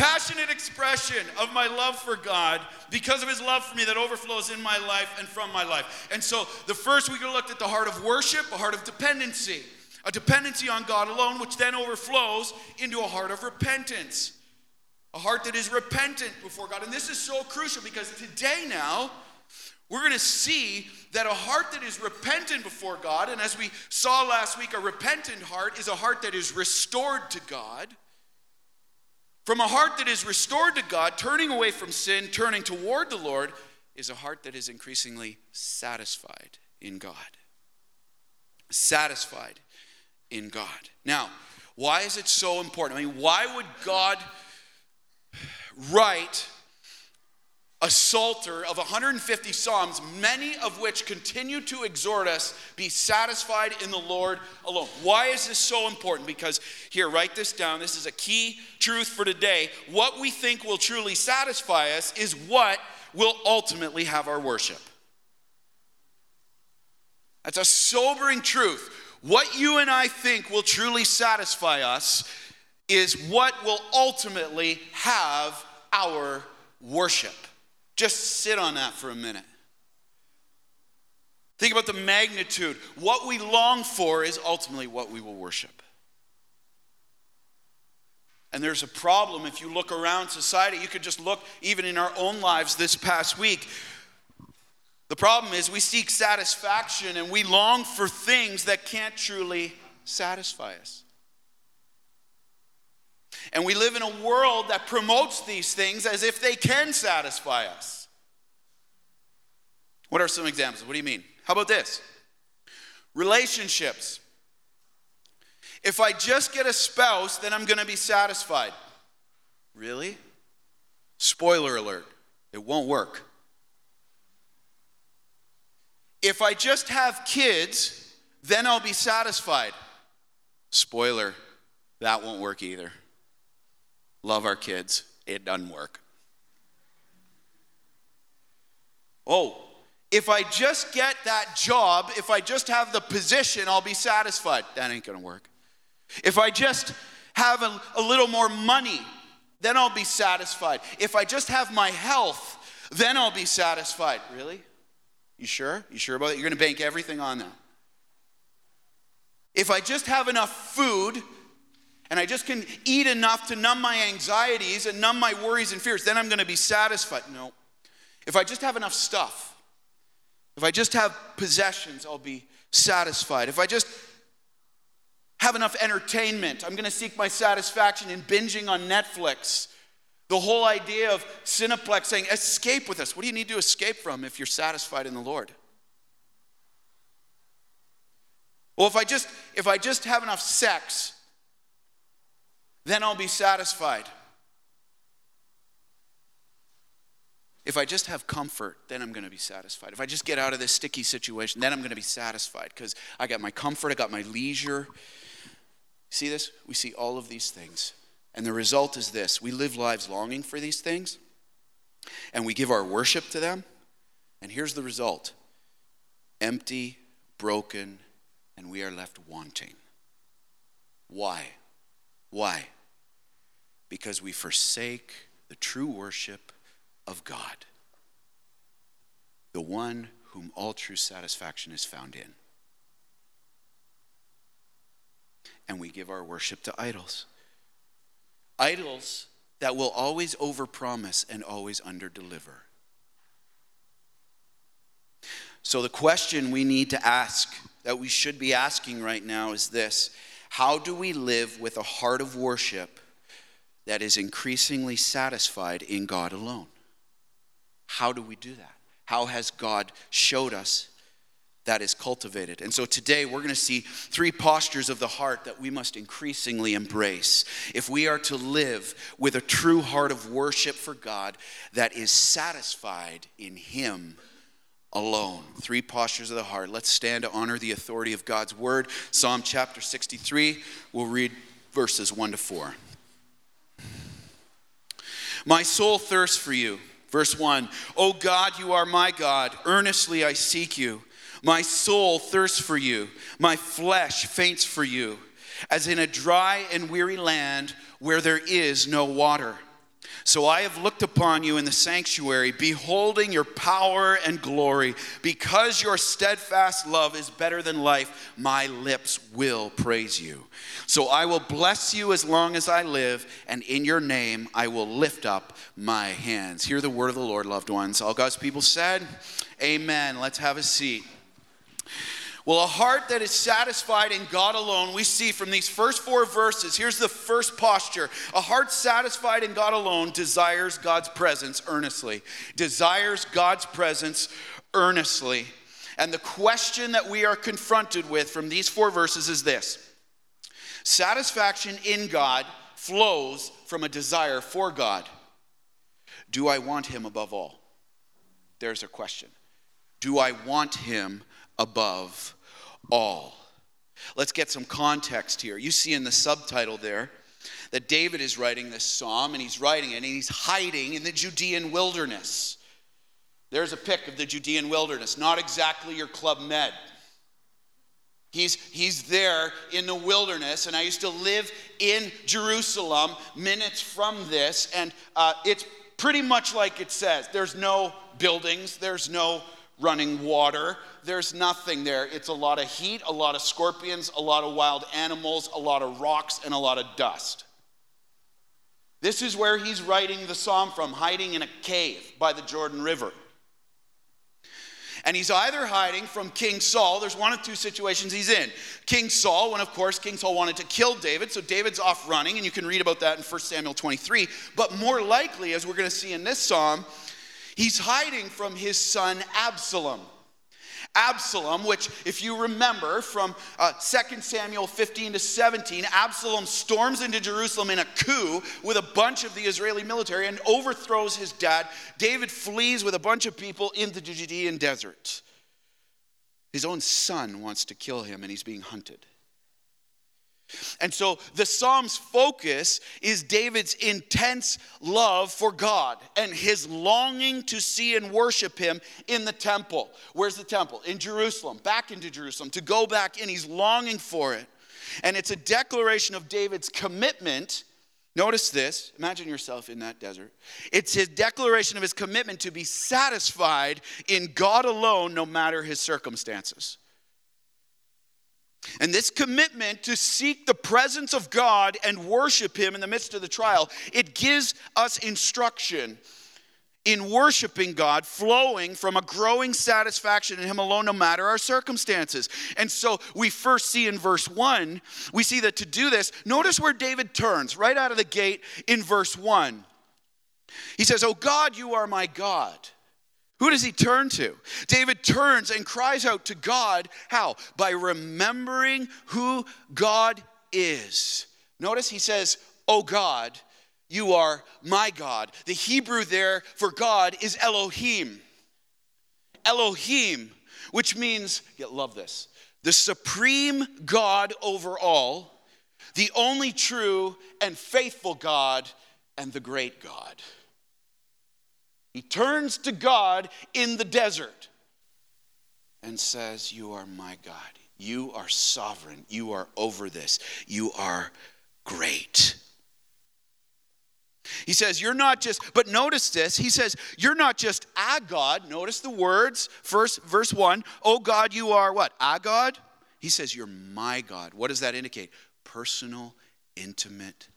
passionate expression of my love for God because of his love for me that overflows in my life and from my life. And so the first week we looked at the heart of worship, a heart of dependency, a dependency on God alone, which then overflows into a heart of repentance. A heart that is repentant before God. And this is so crucial because today now, we're going to see that a heart that is repentant before God, and as we saw last week, a repentant heart is a heart that is restored to God. From a heart that is restored to God, turning away from sin, turning toward the Lord, is a heart that is increasingly satisfied in God. Satisfied in God. Now, why is it so important? I mean, why would God write a psalter of 150 psalms, many of which continue to exhort us be satisfied in the Lord alone. Why is this so important? Because here, write this down. This is a key truth for today. What we think will truly satisfy us is what will ultimately have our worship. That's a sobering truth. What you and I think will truly satisfy us is what will ultimately have our worship. Just sit on that for a minute. Think about the magnitude. What we long for is ultimately what we will worship. And there's a problem if you look around society. You could just look even in our own lives this past week. The problem is we seek satisfaction and we long for things that can't truly satisfy us. And we live in a world that promotes these things as if they can satisfy us. What are some examples? What do you mean? How about this? Relationships. If I just get a spouse, then I'm going to be satisfied. Really? Spoiler alert, it won't work. If I just have kids, then I'll be satisfied. Spoiler, that won't work either love our kids. It doesn't work. Oh, if I just get that job, if I just have the position, I'll be satisfied. That ain't gonna work. If I just have a, a little more money, then I'll be satisfied. If I just have my health, then I'll be satisfied. Really? You sure? You sure about it? You're gonna bank everything on that. If I just have enough food, and I just can eat enough to numb my anxieties and numb my worries and fears, then I'm going to be satisfied. No. If I just have enough stuff, if I just have possessions, I'll be satisfied. If I just have enough entertainment, I'm going to seek my satisfaction in binging on Netflix. The whole idea of Cineplex saying, escape with us. What do you need to escape from if you're satisfied in the Lord? Well, if I just if I just have enough sex, then I'll be satisfied. If I just have comfort, then I'm going to be satisfied. If I just get out of this sticky situation, then I'm going to be satisfied because I got my comfort, I got my leisure. See this? We see all of these things. And the result is this we live lives longing for these things, and we give our worship to them. And here's the result empty, broken, and we are left wanting. Why? Why? Because we forsake the true worship of God, the one whom all true satisfaction is found in. And we give our worship to idols. Idols that will always overpromise and always underdeliver. So, the question we need to ask, that we should be asking right now, is this how do we live with a heart of worship that is increasingly satisfied in God alone? How do we do that? How has God showed us that is cultivated? And so today we're going to see three postures of the heart that we must increasingly embrace if we are to live with a true heart of worship for God that is satisfied in Him alone. Three postures of the heart. Let's stand to honor the authority of God's word. Psalm chapter 63, we'll read verses 1 to 4. My soul thirsts for you. Verse 1 O God, you are my God. Earnestly I seek you. My soul thirsts for you. My flesh faints for you, as in a dry and weary land where there is no water. So I have looked upon you in the sanctuary, beholding your power and glory. Because your steadfast love is better than life, my lips will praise you. So I will bless you as long as I live, and in your name I will lift up my hands. Hear the word of the Lord, loved ones. All God's people said, Amen. Let's have a seat. Well, a heart that is satisfied in God alone, we see from these first four verses. Here's the first posture a heart satisfied in God alone desires God's presence earnestly. Desires God's presence earnestly. And the question that we are confronted with from these four verses is this Satisfaction in God flows from a desire for God. Do I want Him above all? There's a question. Do I want Him above all. Let's get some context here. You see in the subtitle there that David is writing this psalm, and he's writing it, and he's hiding in the Judean wilderness. There's a pic of the Judean wilderness, not exactly your Club Med. He's, he's there in the wilderness, and I used to live in Jerusalem, minutes from this, and uh, it's pretty much like it says. There's no buildings, there's no running water. There's nothing there. It's a lot of heat, a lot of scorpions, a lot of wild animals, a lot of rocks, and a lot of dust. This is where he's writing the psalm from, hiding in a cave by the Jordan River. And he's either hiding from King Saul, there's one of two situations he's in. King Saul, when of course King Saul wanted to kill David, so David's off running, and you can read about that in 1 Samuel 23. But more likely, as we're going to see in this psalm, He's hiding from his son Absalom. Absalom, which, if you remember from uh, 2 Samuel 15 to 17, Absalom storms into Jerusalem in a coup with a bunch of the Israeli military and overthrows his dad. David flees with a bunch of people into the Judean desert. His own son wants to kill him, and he's being hunted. And so the Psalm's focus is David's intense love for God and his longing to see and worship him in the temple. Where's the temple? In Jerusalem, back into Jerusalem, to go back in. He's longing for it. And it's a declaration of David's commitment. Notice this. Imagine yourself in that desert. It's his declaration of his commitment to be satisfied in God alone, no matter his circumstances. And this commitment to seek the presence of God and worship Him in the midst of the trial, it gives us instruction in worshiping God, flowing from a growing satisfaction in Him alone, no matter our circumstances. And so we first see in verse 1, we see that to do this, notice where David turns right out of the gate in verse 1. He says, Oh God, you are my God. Who does he turn to? David turns and cries out to God. How? By remembering who God is. Notice he says, Oh God, you are my God. The Hebrew there for God is Elohim. Elohim, which means, you love this, the supreme God over all, the only true and faithful God, and the great God. He turns to God in the desert and says, You are my God. You are sovereign. You are over this. You are great. He says, You're not just, but notice this. He says, You're not just a God. Notice the words, first, verse 1. Oh God, you are what? A God? He says, You're my God. What does that indicate? Personal, intimate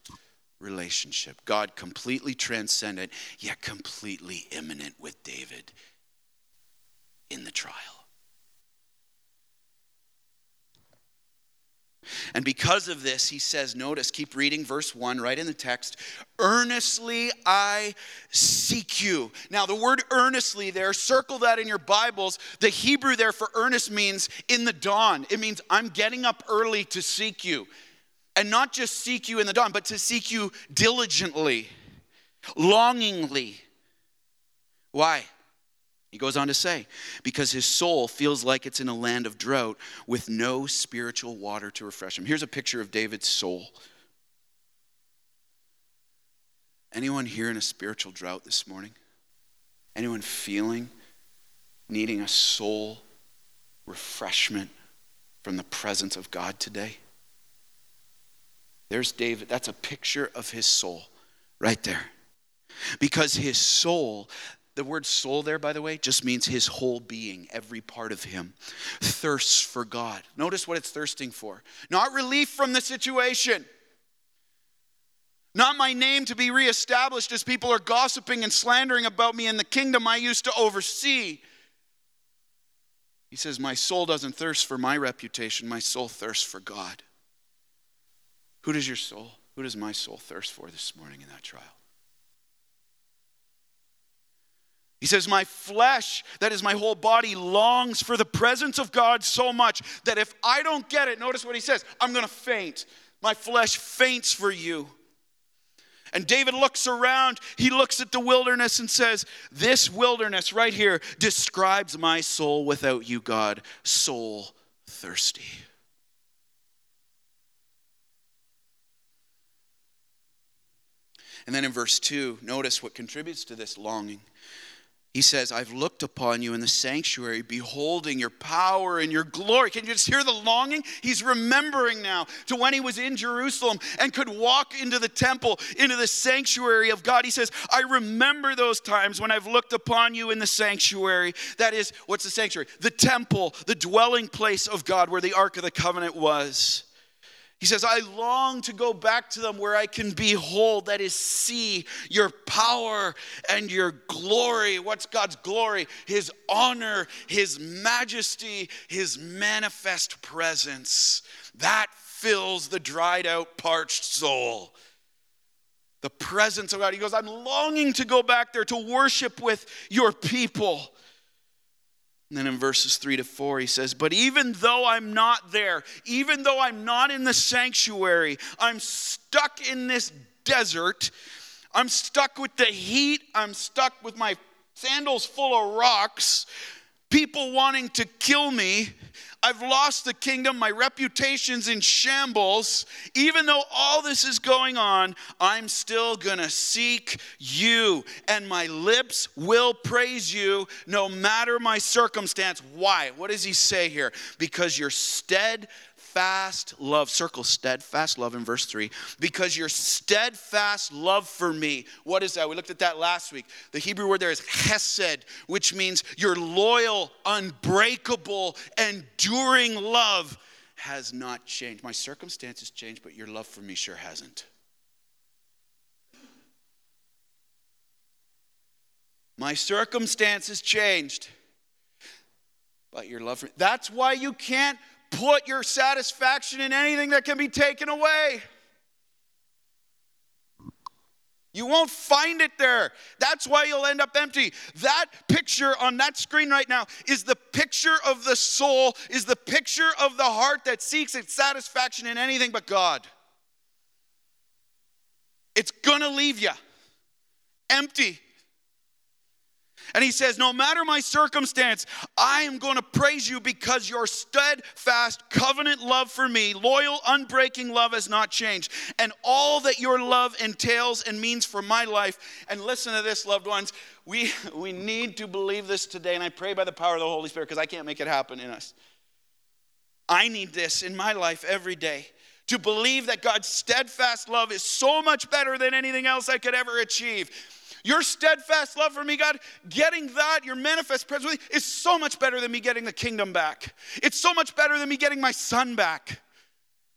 relationship. God completely transcendent, yet completely immanent with David in the trial. And because of this, he says, notice, keep reading verse 1 right in the text. Earnestly I seek you. Now, the word earnestly there, circle that in your Bibles. The Hebrew there for earnest means in the dawn. It means I'm getting up early to seek you and not just seek you in the dawn, but to seek you diligently, longingly. Why? He goes on to say, because his soul feels like it's in a land of drought with no spiritual water to refresh him. Here's a picture of David's soul. Anyone here in a spiritual drought this morning? Anyone feeling needing a soul refreshment from the presence of God today? There's David. That's a picture of his soul right there. because his soul, the word soul there, by the way, just means his whole being, every part of him, thirsts for God. Notice what it's thirsting for not relief from the situation. Not my name to be reestablished as people are gossiping and slandering about me in the kingdom I used to oversee. He says, My soul doesn't thirst for my reputation, my soul thirsts for God. Who does your soul, who does my soul thirst for this morning in that trial? He says, My flesh, that is my whole body, longs for the presence of God so much that if I don't get it, notice what he says, I'm going to faint. My flesh faints for you. And David looks around, he looks at the wilderness and says, This wilderness right here describes my soul without you, God, soul thirsty. And then in verse 2, notice what contributes to this longing. He says, I've looked upon you in the sanctuary, beholding your power and your glory. Can you just hear the longing? He's remembering now to when he was in Jerusalem and could walk into the temple, into the sanctuary of God. He says, I remember those times when I've looked upon you in the sanctuary. That is, what's the sanctuary? The temple, the dwelling place of God where the Ark of the Covenant was. He says, I long to go back to them where I can behold, that is, see your power and your glory. What's God's glory? His honor, His majesty, His manifest presence. That fills the dried out, parched soul. The presence of God. He goes, I'm longing to go back there to worship with your people. And then in verses 3 to 4, he says, But even though I'm not there, even though I'm not in the sanctuary, I'm stuck in this desert. I'm stuck with the heat. I'm stuck with my sandals full of rocks, people wanting to kill me. I've lost the kingdom. My reputation's in shambles. Even though all this is going on, I'm still going to seek you, and my lips will praise you no matter my circumstance. Why? What does he say here? Because you're steadfast steadfast love, circle steadfast love in verse 3, because your steadfast love for me. What is that? We looked at that last week. The Hebrew word there is hesed, which means your loyal, unbreakable, enduring love has not changed. My circumstances changed, but your love for me sure hasn't. My circumstances changed, but your love for me. That's why you can't put your satisfaction in anything that can be taken away. You won't find it there. That's why you'll end up empty. That picture on that screen right now is the picture of the soul, is the picture of the heart that seeks its satisfaction in anything but God. It's gonna leave you empty. And he says, No matter my circumstance, I am going to praise you because your steadfast covenant love for me, loyal, unbreaking love has not changed. And all that your love entails and means for my life. And listen to this, loved ones. We, we need to believe this today. And I pray by the power of the Holy Spirit because I can't make it happen in us. I need this in my life every day to believe that God's steadfast love is so much better than anything else I could ever achieve. Your steadfast love for me, God, getting that, your manifest presence is so much better than me getting the kingdom back. It's so much better than me getting my son back.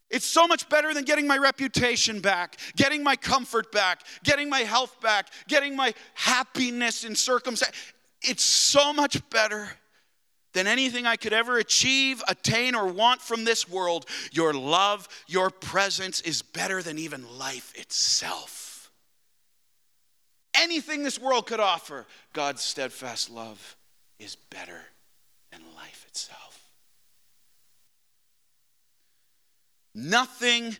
It's so much better than getting my reputation back, getting my comfort back, getting my health back, getting my happiness in circumstance. It's so much better than anything I could ever achieve, attain, or want from this world. Your love, your presence is better than even life itself anything this world could offer, God's steadfast love is better than life itself. Nothing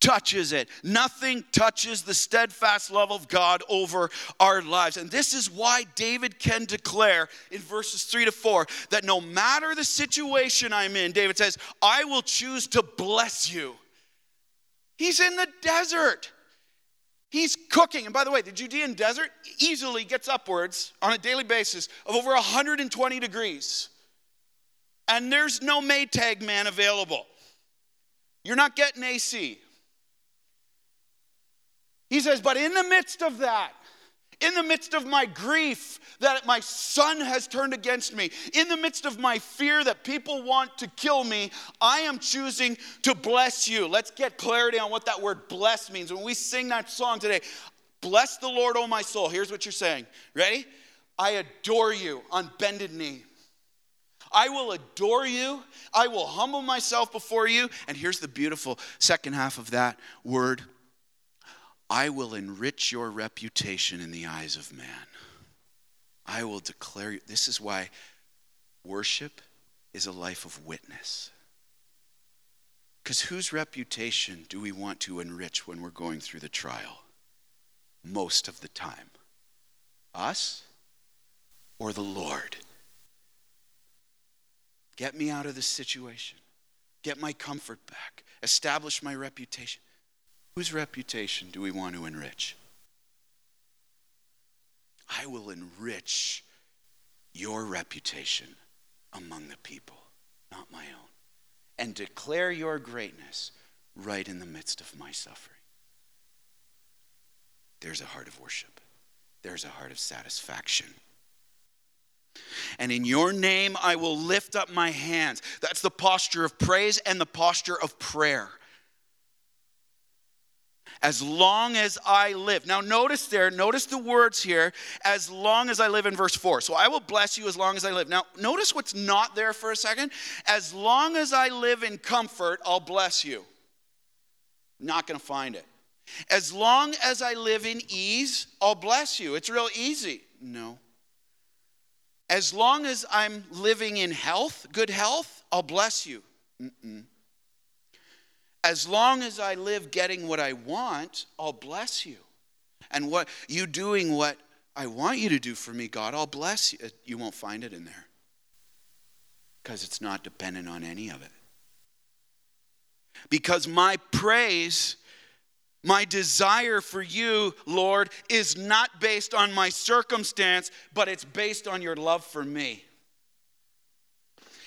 touches it. Nothing touches the steadfast love of God over our lives. And this is why David can declare in verses 3 to 4 that no matter the situation I'm in, David says, I will choose to bless you. He's in the desert. He's cooking. And by the way, the Judean desert easily gets upwards on a daily basis of over 120 degrees. And there's no Maytag man available. You're not getting AC. He says, but in the midst of that, In the midst of my grief that my son has turned against me, in the midst of my fear that people want to kill me, I am choosing to bless you. Let's get clarity on what that word bless means. When we sing that song today, bless the Lord, O my soul, here's what you're saying. Ready? I adore you on bended knee. I will adore you. I will humble myself before you. And here's the beautiful second half of that word I will enrich your reputation in the eyes of man. I will declare you. This is why worship is a life of witness. Because whose reputation do we want to enrich when we're going through the trial? Most of the time. Us or the Lord? Get me out of this situation. Get my comfort back. Establish my reputation. Whose reputation do we want to enrich? I will enrich your reputation among the people, not my own, and declare your greatness right in the midst of my suffering. There's a heart of worship, there's a heart of satisfaction. And in your name I will lift up my hands. That's the posture of praise and the posture of prayer as long as I live. Now, notice there, notice the words here, as long as I live in verse 4. So I will bless you as long as I live. Now, notice what's not there for a second. As long as I live in comfort, I'll bless you. Not going to find it. As long as I live in ease, I'll bless you. It's real easy. No. As long as I'm living in health, good health, I'll bless you. Mm-mm as long as I live getting what I want, I'll bless you. And what you doing what I want you to do for me, God, I'll bless you. Uh, you won't find it in there because it's not dependent on any of it. Because my praise, my desire for you, Lord, is not based on my circumstance, but it's based on your love for me.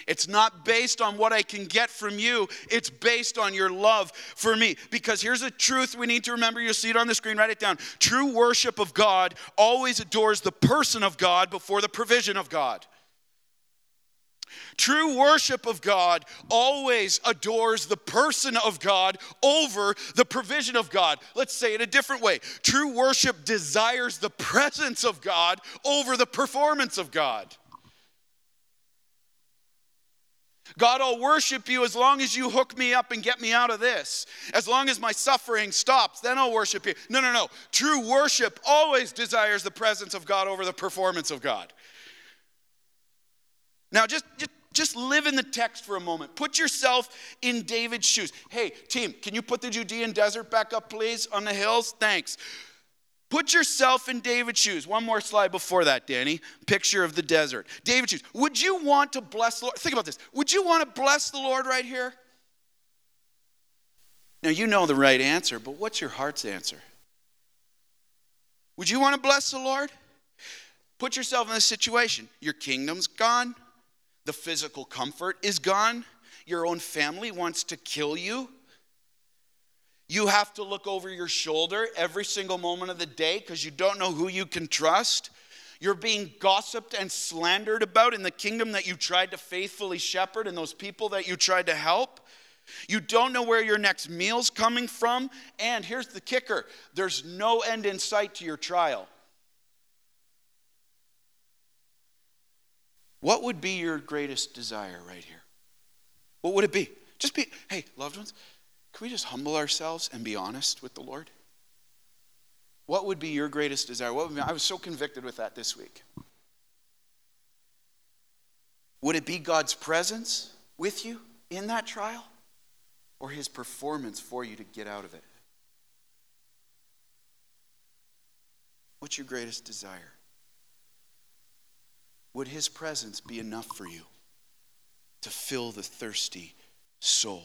It's not based on what I can get from you, it's based on your love for me. Because here's a truth we need to remember. You'll see it on the screen, write it down. True worship of God always adores the person of God before the provision of God. True worship of God always adores the person of God over the provision of God. Let's say it a different way. True worship desires the presence of God over the performance of God. God, I'll worship you as long as you hook me up and get me out of this. As long as my suffering stops, then I'll worship you. No, no, no. True worship always desires the presence of God over the performance of God. Now, just, just, just live in the text for a moment. Put yourself in David's shoes. Hey, team, can you put the Judean desert back up, please, on the hills? Thanks. Put yourself in David's shoes. One more slide before that, Danny. Picture of the desert. David's shoes. Would you want to bless the Lord? Think about this. Would you want to bless the Lord right here? Now, you know the right answer, but what's your heart's answer? Would you want to bless the Lord? Put yourself in this situation. Your kingdom's gone, the physical comfort is gone, your own family wants to kill you. You have to look over your shoulder every single moment of the day because you don't know who you can trust. You're being gossiped and slandered about in the kingdom that you tried to faithfully shepherd and those people that you tried to help. You don't know where your next meal's coming from. And here's the kicker there's no end in sight to your trial. What would be your greatest desire right here? What would it be? Just be, hey, loved ones, can we just humble ourselves and be honest with the Lord? What would be your greatest desire? What would be, I was so convicted with that this week. Would it be God's presence with you in that trial or his performance for you to get out of it? What's your greatest desire? Would his presence be enough for you to fill the thirsty soul?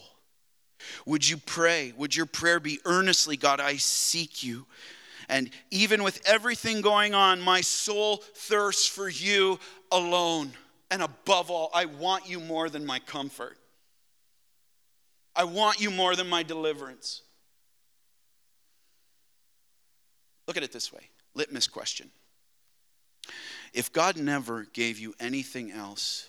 Would you pray? Would your prayer be earnestly, God, I seek you? And even with everything going on, my soul thirsts for you alone. And above all, I want you more than my comfort. I want you more than my deliverance. Look at it this way litmus question. If God never gave you anything else,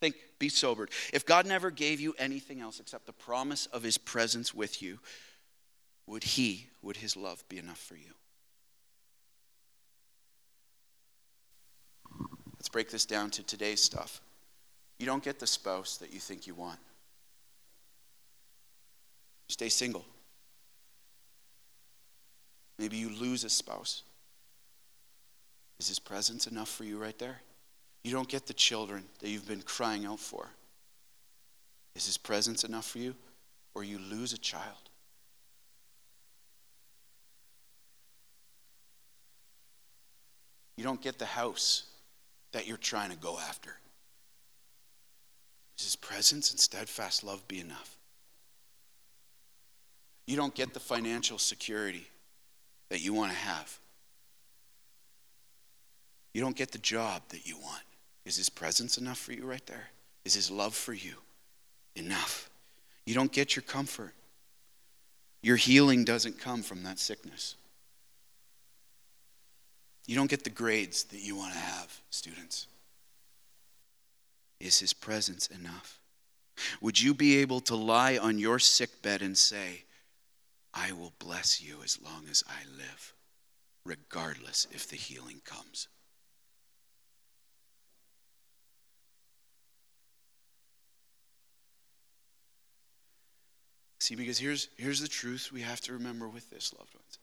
think, be sobered. If God never gave you anything else except the promise of his presence with you, would he, would his love be enough for you? Let's break this down to today's stuff. You don't get the spouse that you think you want. Stay single. Maybe you lose a spouse. Is his presence enough for you right there? You don't get the children that you've been crying out for. Is his presence enough for you? Or you lose a child? You don't get the house that you're trying to go after. Is his presence and steadfast love be enough? You don't get the financial security that you want to have. You don't get the job that you want. Is his presence enough for you right there? Is his love for you enough? You don't get your comfort. Your healing doesn't come from that sickness. You don't get the grades that you want to have, students. Is his presence enough? Would you be able to lie on your sick bed and say, I will bless you as long as I live, regardless if the healing comes? See, because here's, here's the truth we have to remember with this, loved ones.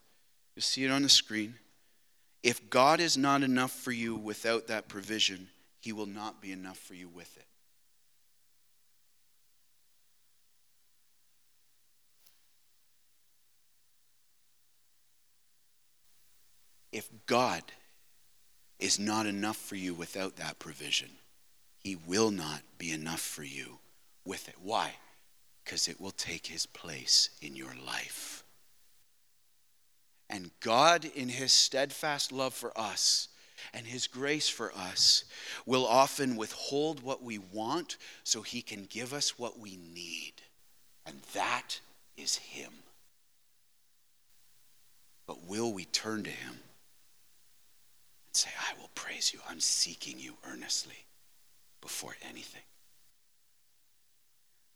You see it on the screen. If God is not enough for you without that provision, He will not be enough for you with it. If God is not enough for you without that provision, He will not be enough for you with it. Why? Because it will take his place in your life. And God, in his steadfast love for us and his grace for us, will often withhold what we want so he can give us what we need. And that is him. But will we turn to him and say, I will praise you? I'm seeking you earnestly before anything.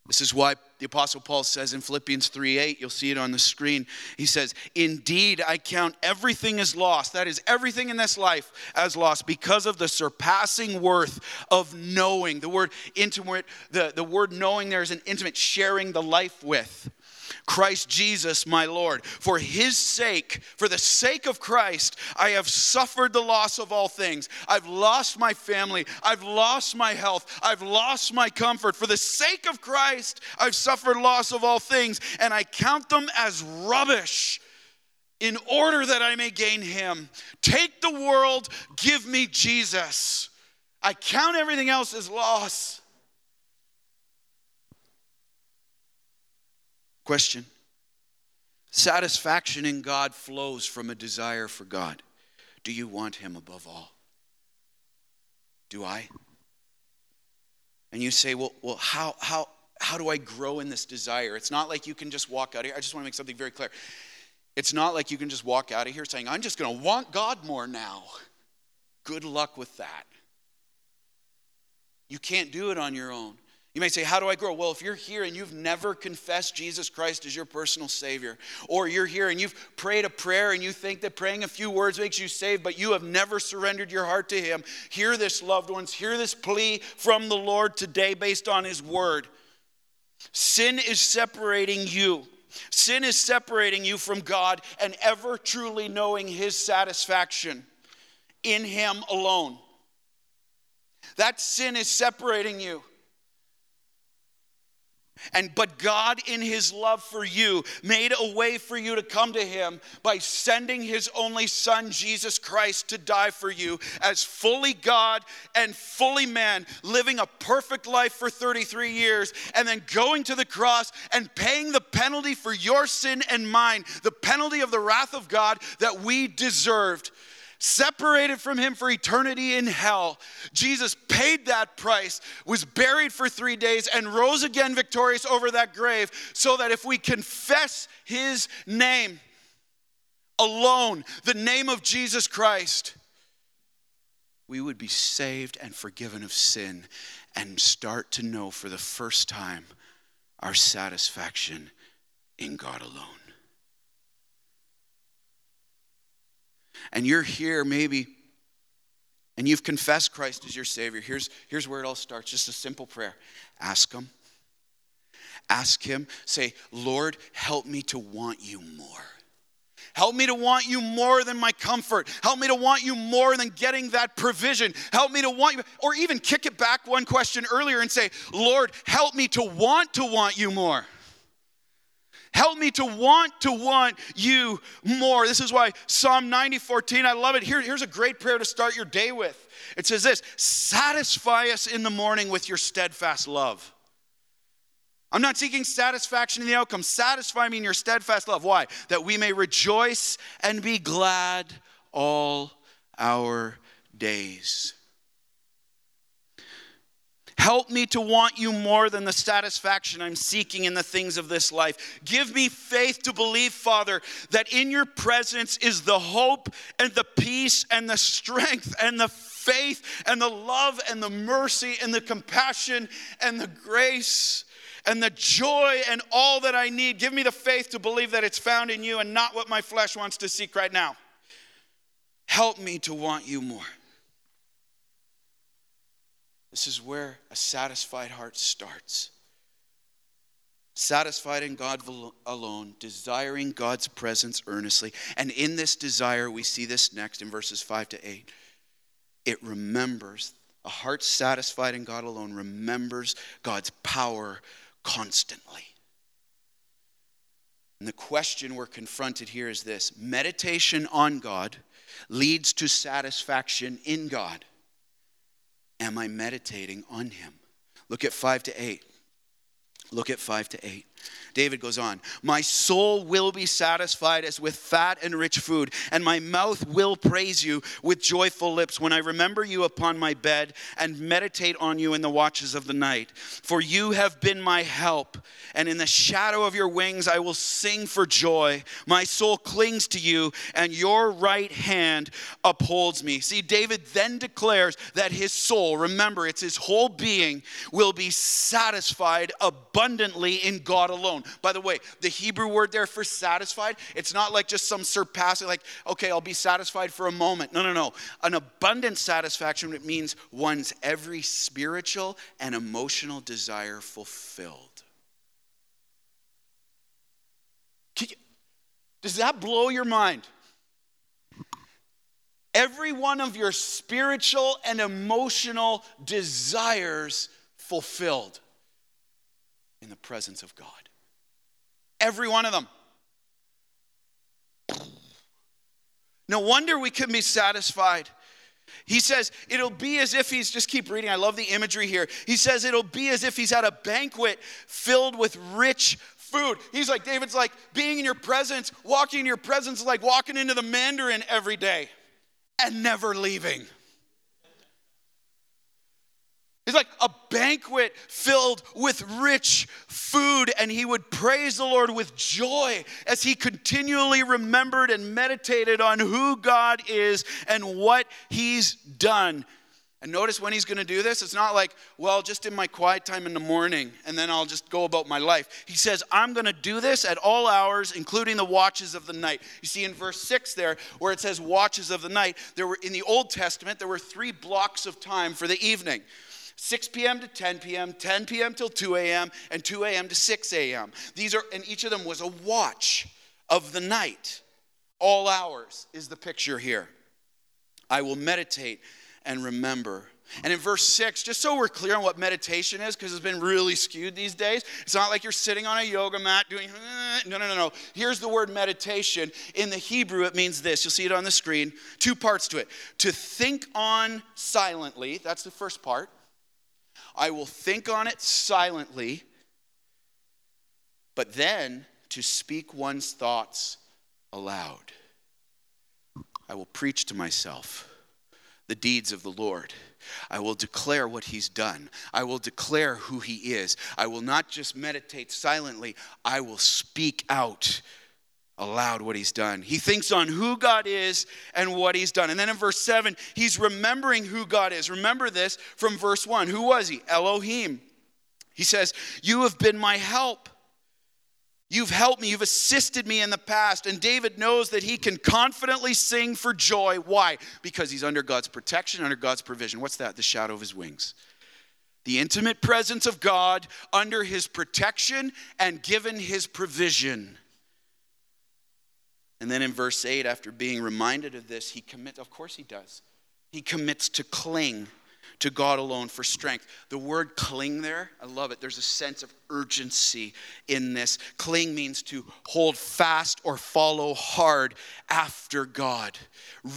This is why the Apostle Paul says in Philippians 3 8, you'll see it on the screen. He says, Indeed, I count everything as lost. That is, everything in this life as lost because of the surpassing worth of knowing. The word intimate, the, the word knowing there is an intimate sharing the life with. Christ Jesus, my Lord. For his sake, for the sake of Christ, I have suffered the loss of all things. I've lost my family. I've lost my health. I've lost my comfort. For the sake of Christ, I've suffered loss of all things, and I count them as rubbish in order that I may gain him. Take the world, give me Jesus. I count everything else as loss. Question Satisfaction in God flows from a desire for God. Do you want Him above all? Do I? And you say, well, well how, how, how do I grow in this desire? It's not like you can just walk out of here. I just want to make something very clear. It's not like you can just walk out of here saying, I'm just going to want God more now. Good luck with that. You can't do it on your own. You may say, How do I grow? Well, if you're here and you've never confessed Jesus Christ as your personal Savior, or you're here and you've prayed a prayer and you think that praying a few words makes you saved, but you have never surrendered your heart to Him, hear this, loved ones. Hear this plea from the Lord today based on His Word. Sin is separating you. Sin is separating you from God and ever truly knowing His satisfaction in Him alone. That sin is separating you. And but God in his love for you made a way for you to come to him by sending his only son Jesus Christ to die for you as fully God and fully man, living a perfect life for 33 years and then going to the cross and paying the penalty for your sin and mine, the penalty of the wrath of God that we deserved separated from him for eternity in hell. Jesus paid that price, was buried for three days, and rose again victorious over that grave, so that if we confess his name alone, the name of Jesus Christ, we would be saved and forgiven of sin and start to know for the first time our satisfaction in God alone. And you're here maybe and you've confessed Christ as your Savior. Here's, here's where it all starts just a simple prayer. Ask Him. Ask Him. Say, Lord, help me to want you more. Help me to want you more than my comfort. Help me to want you more than getting that provision. Help me to want you, or even kick it back one question earlier and say, Lord, help me to want to want you more. Help me to want to want you more. This is why Psalm 90, 14, I love it. Here, here's a great prayer to start your day with. It says this Satisfy us in the morning with your steadfast love. I'm not seeking satisfaction in the outcome. Satisfy me in your steadfast love. Why? That we may rejoice and be glad all our days. Help me to want you more than the satisfaction I'm seeking in the things of this life. Give me faith to believe, Father, that in your presence is the hope and the peace and the strength and the faith and the love and the mercy and the compassion and the grace and the joy and all that I need. Give me the faith to believe that it's found in you and not what my flesh wants to seek right now. Help me to want you more. This is where a satisfied heart starts. Satisfied in God alone, desiring God's presence earnestly. And in this desire, we see this next in verses 5 to 8. It remembers, a heart satisfied in God alone remembers God's power constantly. And the question we're confronted here is this meditation on God leads to satisfaction in God. Am I meditating on Him? Look at 5 to 8. Look at 5 to 8. David goes on, My soul will be satisfied as with fat and rich food, and my mouth will praise you with joyful lips when I remember you upon my bed and meditate on you in the watches of the night. For you have been my help, and in the shadow of your wings I will sing for joy. My soul clings to you, and your right hand upholds me. See, David then declares that his soul, remember, it's his whole being, will be satisfied abundantly in God alone. By the way, the Hebrew word there for satisfied, it's not like just some surpassing, like, okay, I'll be satisfied for a moment. No, no, no. An abundant satisfaction, it means one's every spiritual and emotional desire fulfilled. You, does that blow your mind? Every one of your spiritual and emotional desires fulfilled in the presence of God. Every one of them. No wonder we can be satisfied. He says, it'll be as if he's, just keep reading, I love the imagery here. He says, it'll be as if he's at a banquet filled with rich food. He's like, David's like, being in your presence, walking in your presence like walking into the Mandarin every day and never leaving. It's like a banquet filled with rich food, and he would praise the Lord with joy as he continually remembered and meditated on who God is and what he's done. And notice when he's going to do this, it's not like, well, just in my quiet time in the morning, and then I'll just go about my life. He says, I'm going to do this at all hours, including the watches of the night. You see in verse 6 there, where it says watches of the night, there were in the Old Testament, there were three blocks of time for the evening. 6 p.m. to 10 p.m., 10 p.m. till 2 a.m., and 2 a.m. to 6 a.m. These are, and each of them was a watch of the night. All hours is the picture here. I will meditate and remember. And in verse 6, just so we're clear on what meditation is, because it's been really skewed these days, it's not like you're sitting on a yoga mat doing, no, no, no, no. Here's the word meditation. In the Hebrew, it means this. You'll see it on the screen. Two parts to it. To think on silently, that's the first part. I will think on it silently, but then to speak one's thoughts aloud. I will preach to myself the deeds of the Lord. I will declare what he's done. I will declare who he is. I will not just meditate silently, I will speak out aloud what he's done. He thinks on who God is and what he's done. And then in verse 7, he's remembering who God is. Remember this from verse 1. Who was he? Elohim. He says, You have been my help. You've helped me. You've assisted me in the past. And David knows that he can confidently sing for joy. Why? Because he's under God's protection, under God's provision. What's that? The shadow of his wings. The intimate presence of God under his protection and given his provision. And then in verse 8, after being reminded of this, he commits, of course he does. He commits to cling to God alone for strength. The word cling there, I love it. There's a sense of urgency in this. Cling means to hold fast or follow hard after God.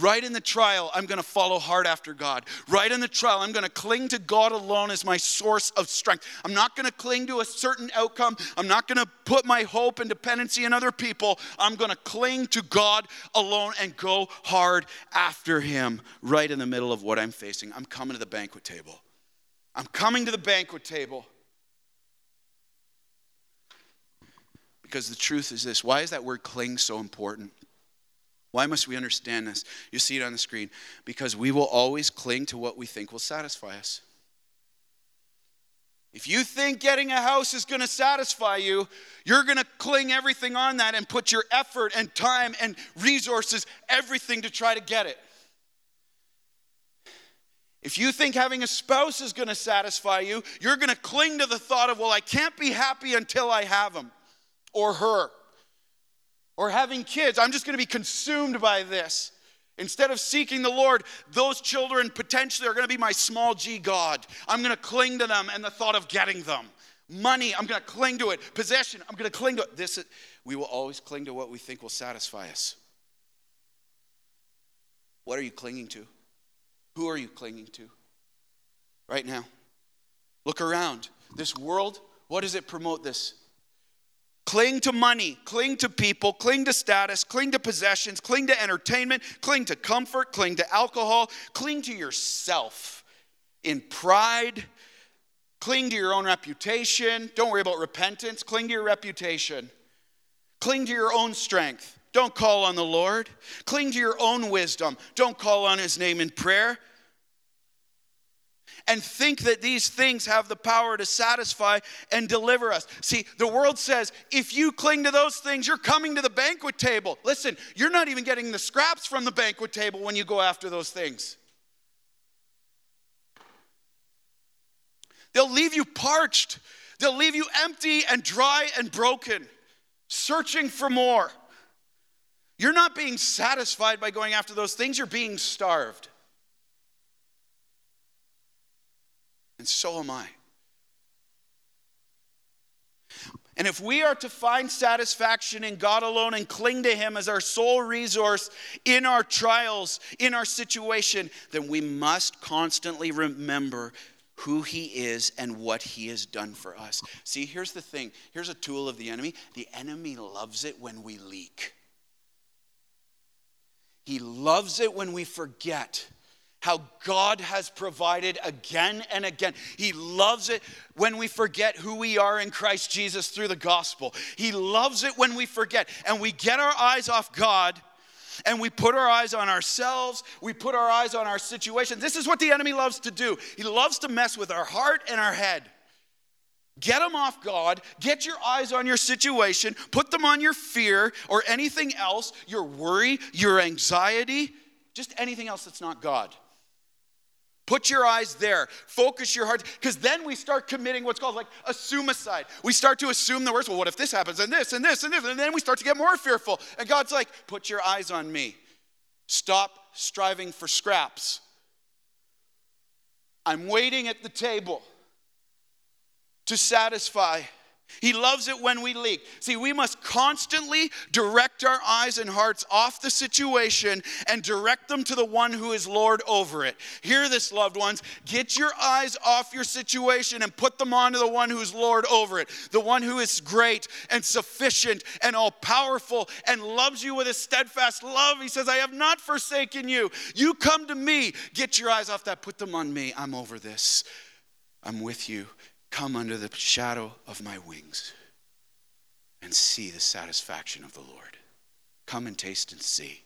Right in the trial, I'm going to follow hard after God. Right in the trial, I'm going to cling to God alone as my source of strength. I'm not going to cling to a certain outcome. I'm not going to put my hope and dependency in other people. I'm going to cling to God alone and go hard after Him right in the middle of what I'm facing. I'm coming to the banquet table. I'm coming to the banquet table. Because the truth is this why is that word cling so important? Why must we understand this? You see it on the screen. Because we will always cling to what we think will satisfy us. If you think getting a house is going to satisfy you, you're going to cling everything on that and put your effort and time and resources, everything to try to get it. If you think having a spouse is going to satisfy you, you're going to cling to the thought of, well, I can't be happy until I have him or her. Or having kids, I'm just going to be consumed by this. Instead of seeking the Lord, those children potentially are going to be my small g God. I'm going to cling to them and the thought of getting them. Money, I'm going to cling to it. Possession, I'm going to cling to it. This, we will always cling to what we think will satisfy us. What are you clinging to? Who are you clinging to right now? Look around. This world, what does it promote this? Cling to money, cling to people, cling to status, cling to possessions, cling to entertainment, cling to comfort, cling to alcohol, cling to yourself in pride, cling to your own reputation. Don't worry about repentance, cling to your reputation. Cling to your own strength. Don't call on the Lord. Cling to your own wisdom. Don't call on his name in prayer and think that these things have the power to satisfy and deliver us. See, the world says if you cling to those things, you're coming to the banquet table. Listen, you're not even getting the scraps from the banquet table when you go after those things. They'll leave you parched, they'll leave you empty and dry and broken, searching for more. You're not being satisfied by going after those things, you're being starved. And so am I. And if we are to find satisfaction in God alone and cling to Him as our sole resource in our trials, in our situation, then we must constantly remember who He is and what He has done for us. See, here's the thing here's a tool of the enemy the enemy loves it when we leak, he loves it when we forget how God has provided again and again. He loves it when we forget who we are in Christ Jesus through the gospel. He loves it when we forget and we get our eyes off God and we put our eyes on ourselves, we put our eyes on our situation. This is what the enemy loves to do. He loves to mess with our heart and our head. Get them off God, get your eyes on your situation, put them on your fear or anything else, your worry, your anxiety, just anything else that's not God. Put your eyes there. Focus your heart. Because then we start committing what's called like a suicide. We start to assume the worst. Well, what if this happens and this and this and this? And then we start to get more fearful. And God's like, put your eyes on me. Stop striving for scraps. I'm waiting at the table to satisfy He loves it when we leak. See, we must constantly direct our eyes and hearts off the situation and direct them to the one who is Lord over it. Hear this, loved ones. Get your eyes off your situation and put them onto the one who's Lord over it, the one who is great and sufficient and all powerful and loves you with a steadfast love. He says, I have not forsaken you. You come to me. Get your eyes off that, put them on me. I'm over this. I'm with you. Come under the shadow of my wings and see the satisfaction of the Lord. Come and taste and see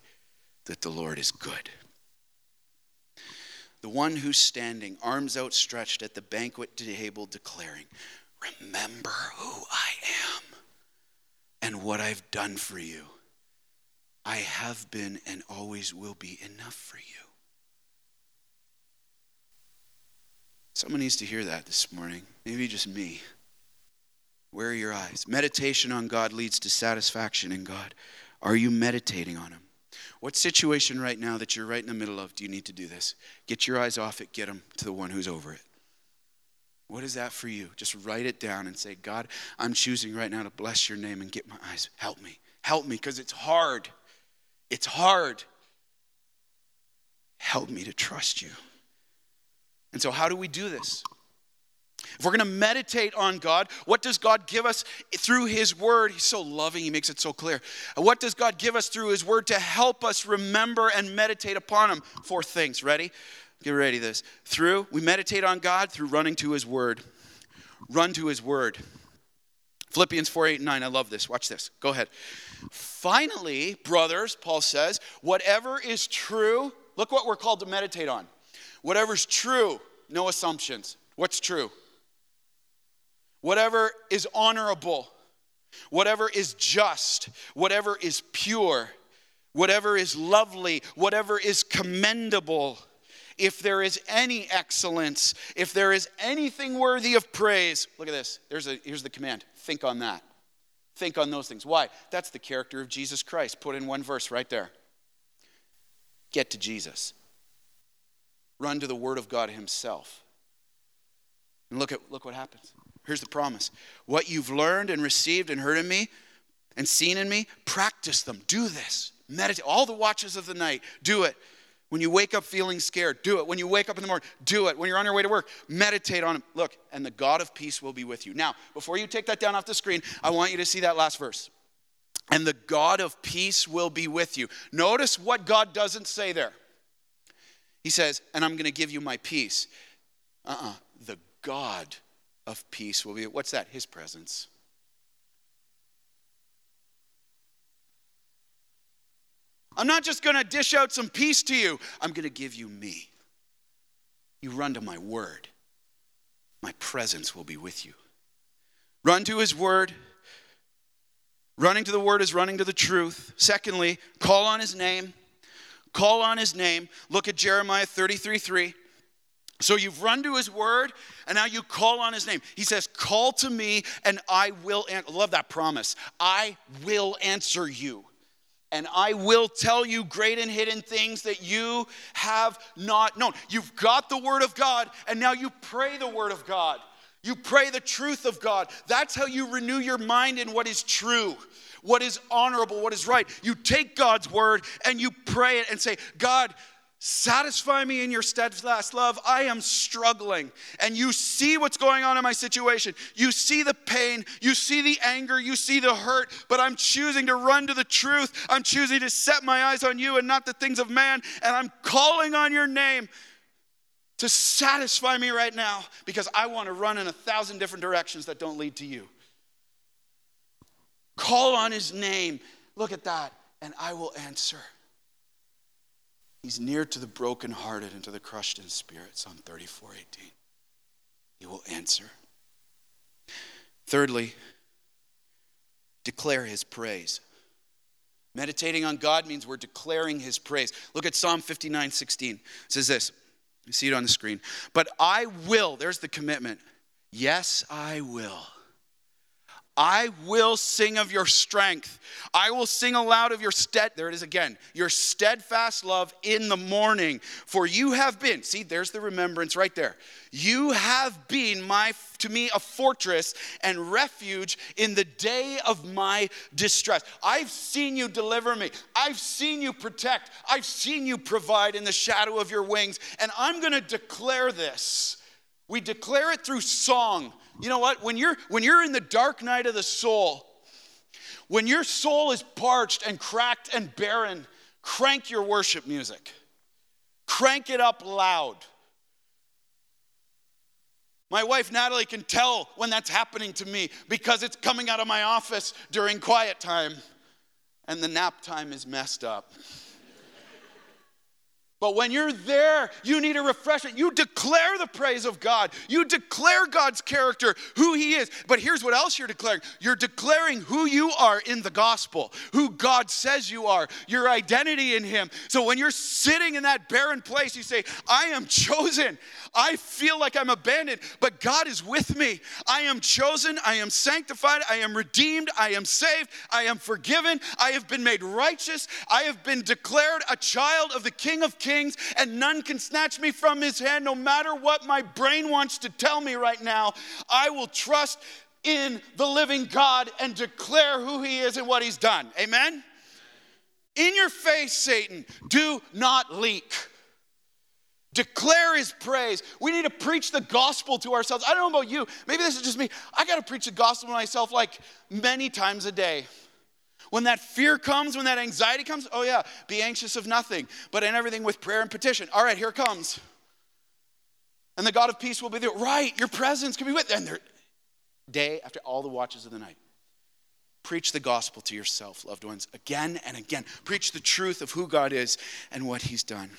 that the Lord is good. The one who's standing, arms outstretched at the banquet table, declaring, Remember who I am and what I've done for you. I have been and always will be enough for you. Someone needs to hear that this morning. Maybe just me. Where are your eyes? Meditation on God leads to satisfaction in God. Are you meditating on Him? What situation right now that you're right in the middle of do you need to do this? Get your eyes off it, get them to the one who's over it. What is that for you? Just write it down and say, God, I'm choosing right now to bless your name and get my eyes. Help me. Help me because it's hard. It's hard. Help me to trust you. And so, how do we do this? If we're going to meditate on God, what does God give us through His Word? He's so loving, He makes it so clear. What does God give us through His Word to help us remember and meditate upon Him? Four things. Ready? Get ready this. Through, we meditate on God through running to His Word. Run to His Word. Philippians 4 8 and 9. I love this. Watch this. Go ahead. Finally, brothers, Paul says, whatever is true, look what we're called to meditate on. Whatever's true, no assumptions. What's true? Whatever is honorable, whatever is just, whatever is pure, whatever is lovely, whatever is commendable, if there is any excellence, if there is anything worthy of praise, look at this. A, here's the command think on that. Think on those things. Why? That's the character of Jesus Christ, put in one verse right there. Get to Jesus run to the Word of God Himself. And look at look what happens. Here's the promise. What you've learned and received and heard in me and seen in me, practice them. Do this. Meditate. All the watches of the night, do it. When you wake up feeling scared, do it. When you wake up in the morning, do it. When you're on your way to work, meditate on it. Look, and the God of peace will be with you. Now, before you take that down off the screen, I want you to see that last verse. And the God of peace will be with you. Notice what God doesn't say there. He says, and I'm going to give you my peace. Uh uh-uh. uh The God of peace will be, what's that? His presence. I'm not just going to dish out some peace to you, I'm going to give you me. You run to my word, my presence will be with you. Run to his word. Running to the word is running to the truth. Secondly, call on his name. Call on his name. Look at Jeremiah 33 3. So you've run to his word, and now you call on his name. He says, Call to me, and I will. An-. Love that promise. I will answer you, and I will tell you great and hidden things that you have not known. You've got the word of God, and now you pray the word of God. You pray the truth of God. That's how you renew your mind in what is true what is honorable, what is right. You take God's word and you pray it and say, God, satisfy me in your steadfast love. I am struggling. And you see what's going on in my situation. You see the pain, you see the anger, you see the hurt, but I'm choosing to run to the truth. I'm choosing to set my eyes on you and not the things of man. And I'm calling on your name to satisfy me right now because I want to run in a thousand different directions that don't lead to you. Call on his name. Look at that, and I will answer. He's near to the brokenhearted and to the crushed in spirit. Psalm 34 18. He will answer. Thirdly, declare his praise. Meditating on God means we're declaring his praise. Look at Psalm 59 16. It says this. You see it on the screen. But I will, there's the commitment. Yes, I will I will sing of your strength. I will sing aloud of your stead. There it is again. Your steadfast love in the morning. For you have been, see, there's the remembrance right there. You have been my to me a fortress and refuge in the day of my distress. I've seen you deliver me. I've seen you protect. I've seen you provide in the shadow of your wings. And I'm going to declare this. We declare it through song. You know what? When you're when you're in the dark night of the soul, when your soul is parched and cracked and barren, crank your worship music. Crank it up loud. My wife Natalie can tell when that's happening to me because it's coming out of my office during quiet time and the nap time is messed up. But when you're there, you need a refreshment. You declare the praise of God. You declare God's character, who He is. But here's what else you're declaring you're declaring who you are in the gospel, who God says you are, your identity in Him. So when you're sitting in that barren place, you say, I am chosen. I feel like I'm abandoned, but God is with me. I am chosen. I am sanctified. I am redeemed. I am saved. I am forgiven. I have been made righteous. I have been declared a child of the King of Kings kings, and none can snatch me from his hand, no matter what my brain wants to tell me right now. I will trust in the living God and declare who he is and what he's done. Amen? In your face, Satan, do not leak. Declare his praise. We need to preach the gospel to ourselves. I don't know about you. Maybe this is just me. I got to preach the gospel to myself like many times a day. When that fear comes, when that anxiety comes, oh yeah, be anxious of nothing, but in everything with prayer and petition. All right, here comes. And the God of peace will be there. Right, your presence can be with them. Day after all the watches of the night. Preach the gospel to yourself, loved ones, again and again. Preach the truth of who God is and what he's done.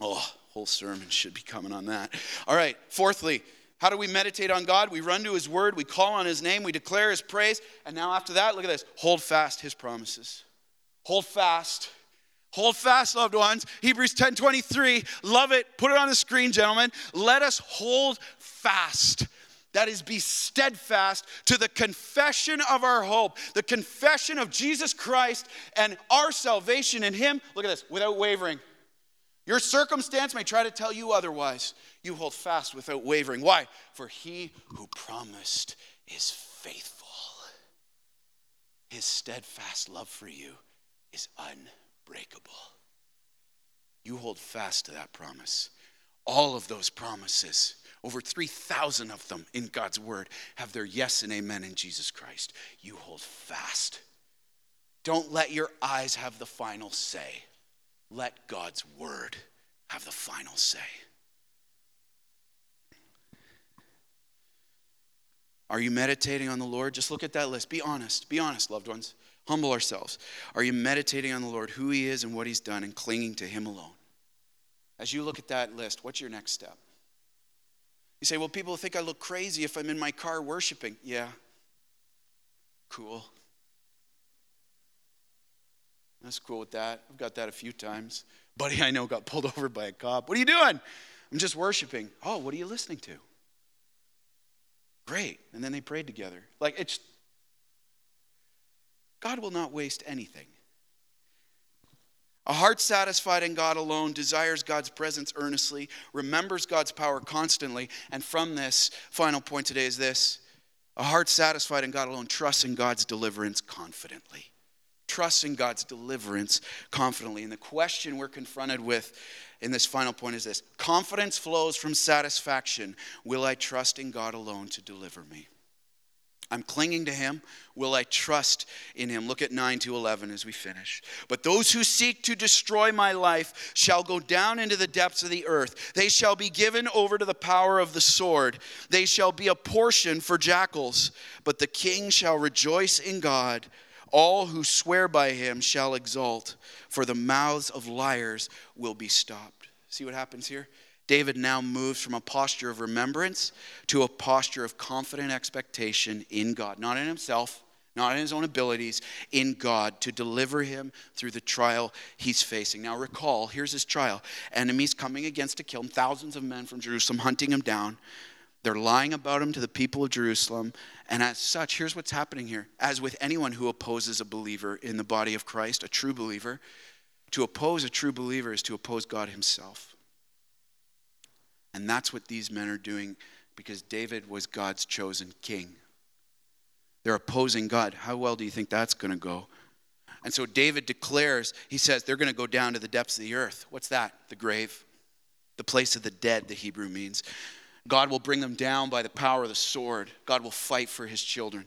Oh, whole sermon should be coming on that. All right, fourthly, how do we meditate on God? We run to His Word, we call on His name, we declare His praise, and now after that, look at this hold fast His promises. Hold fast. Hold fast, loved ones. Hebrews 10 23. Love it. Put it on the screen, gentlemen. Let us hold fast. That is, be steadfast to the confession of our hope, the confession of Jesus Christ and our salvation in Him. Look at this, without wavering. Your circumstance may try to tell you otherwise. You hold fast without wavering. Why? For he who promised is faithful. His steadfast love for you is unbreakable. You hold fast to that promise. All of those promises, over 3,000 of them in God's word, have their yes and amen in Jesus Christ. You hold fast. Don't let your eyes have the final say. Let God's word have the final say. Are you meditating on the Lord? Just look at that list. Be honest. Be honest, loved ones. Humble ourselves. Are you meditating on the Lord, who He is and what He's done, and clinging to Him alone? As you look at that list, what's your next step? You say, well, people think I look crazy if I'm in my car worshiping. Yeah. Cool. That's cool with that. I've got that a few times. Buddy I know got pulled over by a cop. What are you doing? I'm just worshiping. Oh, what are you listening to? Great. And then they prayed together. Like it's God will not waste anything. A heart satisfied in God alone desires God's presence earnestly, remembers God's power constantly, and from this, final point today is this a heart satisfied in God alone trusts in God's deliverance confidently. Trusts in God's deliverance confidently. And the question we're confronted with in this final point is this confidence flows from satisfaction. Will I trust in God alone to deliver me? I'm clinging to him. Will I trust in him? Look at 9 to 11 as we finish. But those who seek to destroy my life shall go down into the depths of the earth. They shall be given over to the power of the sword. They shall be a portion for jackals. But the king shall rejoice in God. All who swear by him shall exult, for the mouths of liars will be stopped. See what happens here? David now moves from a posture of remembrance to a posture of confident expectation in God, not in himself, not in his own abilities, in God to deliver him through the trial he's facing. Now, recall, here's his trial enemies coming against to kill him, thousands of men from Jerusalem hunting him down. They're lying about him to the people of Jerusalem. And as such, here's what's happening here. As with anyone who opposes a believer in the body of Christ, a true believer, to oppose a true believer is to oppose God himself. And that's what these men are doing because David was God's chosen king. They're opposing God. How well do you think that's going to go? And so David declares, he says, they're going to go down to the depths of the earth. What's that? The grave, the place of the dead, the Hebrew means. God will bring them down by the power of the sword. God will fight for his children.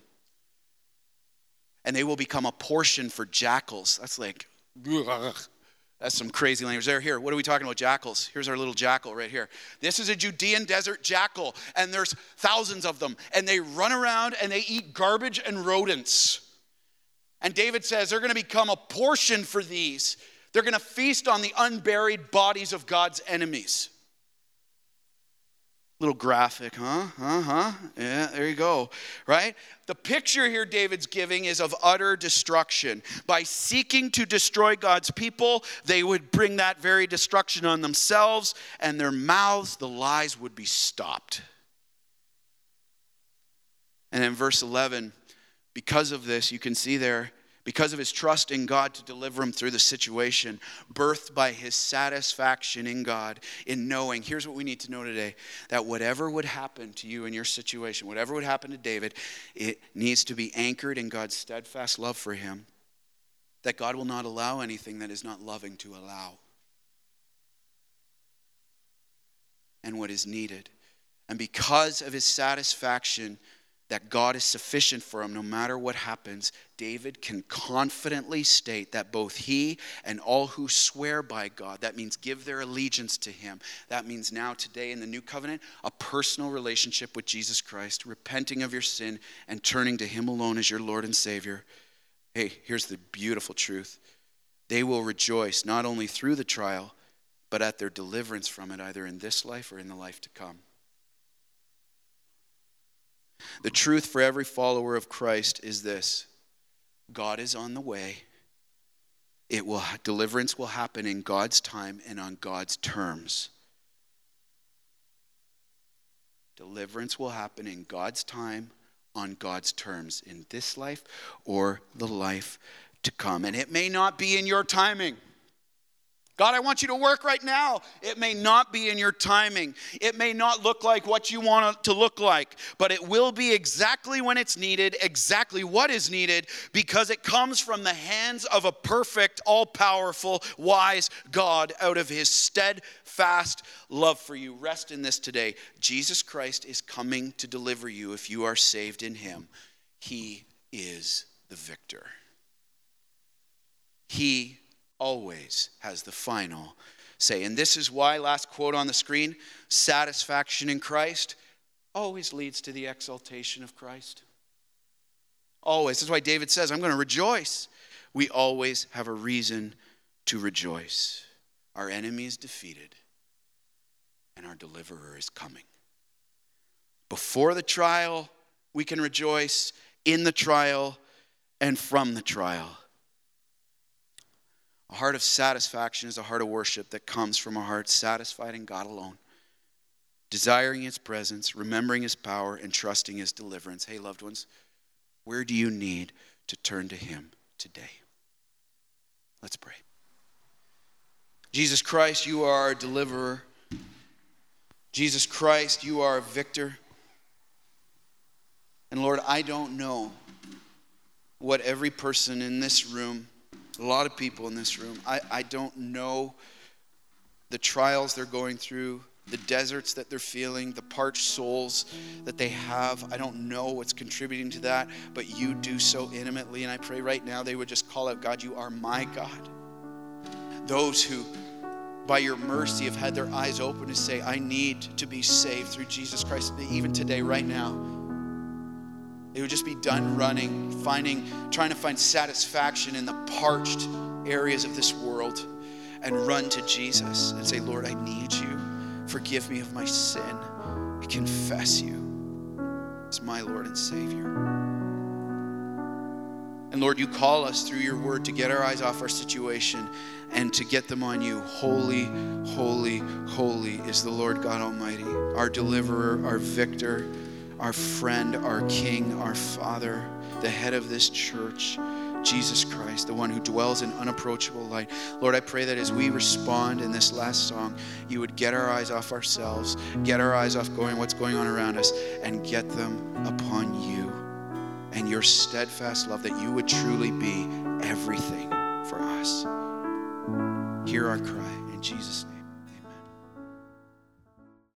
And they will become a portion for jackals. That's like, that's some crazy language there. Here, what are we talking about? Jackals. Here's our little jackal right here. This is a Judean desert jackal, and there's thousands of them. And they run around and they eat garbage and rodents. And David says they're going to become a portion for these. They're going to feast on the unburied bodies of God's enemies. Little graphic, huh? Uh huh. Yeah, there you go. Right? The picture here David's giving is of utter destruction. By seeking to destroy God's people, they would bring that very destruction on themselves, and their mouths, the lies would be stopped. And in verse 11, because of this, you can see there, because of his trust in God to deliver him through the situation, birthed by his satisfaction in God, in knowing, here's what we need to know today that whatever would happen to you in your situation, whatever would happen to David, it needs to be anchored in God's steadfast love for him, that God will not allow anything that is not loving to allow. And what is needed. And because of his satisfaction, that God is sufficient for him no matter what happens, David can confidently state that both he and all who swear by God, that means give their allegiance to him, that means now, today in the new covenant, a personal relationship with Jesus Christ, repenting of your sin and turning to him alone as your Lord and Savior. Hey, here's the beautiful truth they will rejoice not only through the trial, but at their deliverance from it, either in this life or in the life to come. The truth for every follower of Christ is this God is on the way. It will deliverance will happen in God's time and on God's terms. Deliverance will happen in God's time on God's terms in this life or the life to come. And it may not be in your timing. God, I want you to work right now. It may not be in your timing. It may not look like what you want it to look like, but it will be exactly when it's needed, exactly what is needed, because it comes from the hands of a perfect, all powerful, wise God out of his steadfast love for you. Rest in this today. Jesus Christ is coming to deliver you if you are saved in him. He is the victor. He always has the final say. And this is why, last quote on the screen satisfaction in Christ always leads to the exaltation of Christ. Always. That's why David says, I'm going to rejoice. We always have a reason to rejoice. Our enemy is defeated, and our deliverer is coming. Before the trial, we can rejoice. In the trial, and from the trial. A heart of satisfaction is a heart of worship that comes from a heart satisfied in God alone, desiring His presence, remembering His power, and trusting His deliverance. Hey, loved ones, where do you need to turn to Him today? Let's pray. Jesus Christ, you are our deliverer. Jesus Christ, you are a victor. And Lord, I don't know what every person in this room a lot of people in this room. I, I don't know the trials they're going through, the deserts that they're feeling, the parched souls that they have. I don't know what's contributing to that, but you do so intimately. And I pray right now they would just call out, God, you are my God. Those who, by your mercy, have had their eyes open to say, I need to be saved through Jesus Christ, even today, right now they would just be done running, finding, trying to find satisfaction in the parched areas of this world and run to Jesus and say, Lord, I need you. Forgive me of my sin. I confess you as my Lord and Savior. And Lord, you call us through your word to get our eyes off our situation and to get them on you. Holy, holy, holy is the Lord God Almighty, our deliverer, our victor, our friend, our king, our father, the head of this church. Jesus Christ, the one who dwells in unapproachable light. Lord, I pray that as we respond in this last song, you would get our eyes off ourselves, get our eyes off going what's going on around us, and get them upon you and your steadfast love, that you would truly be everything for us. Hear our cry in Jesus' name.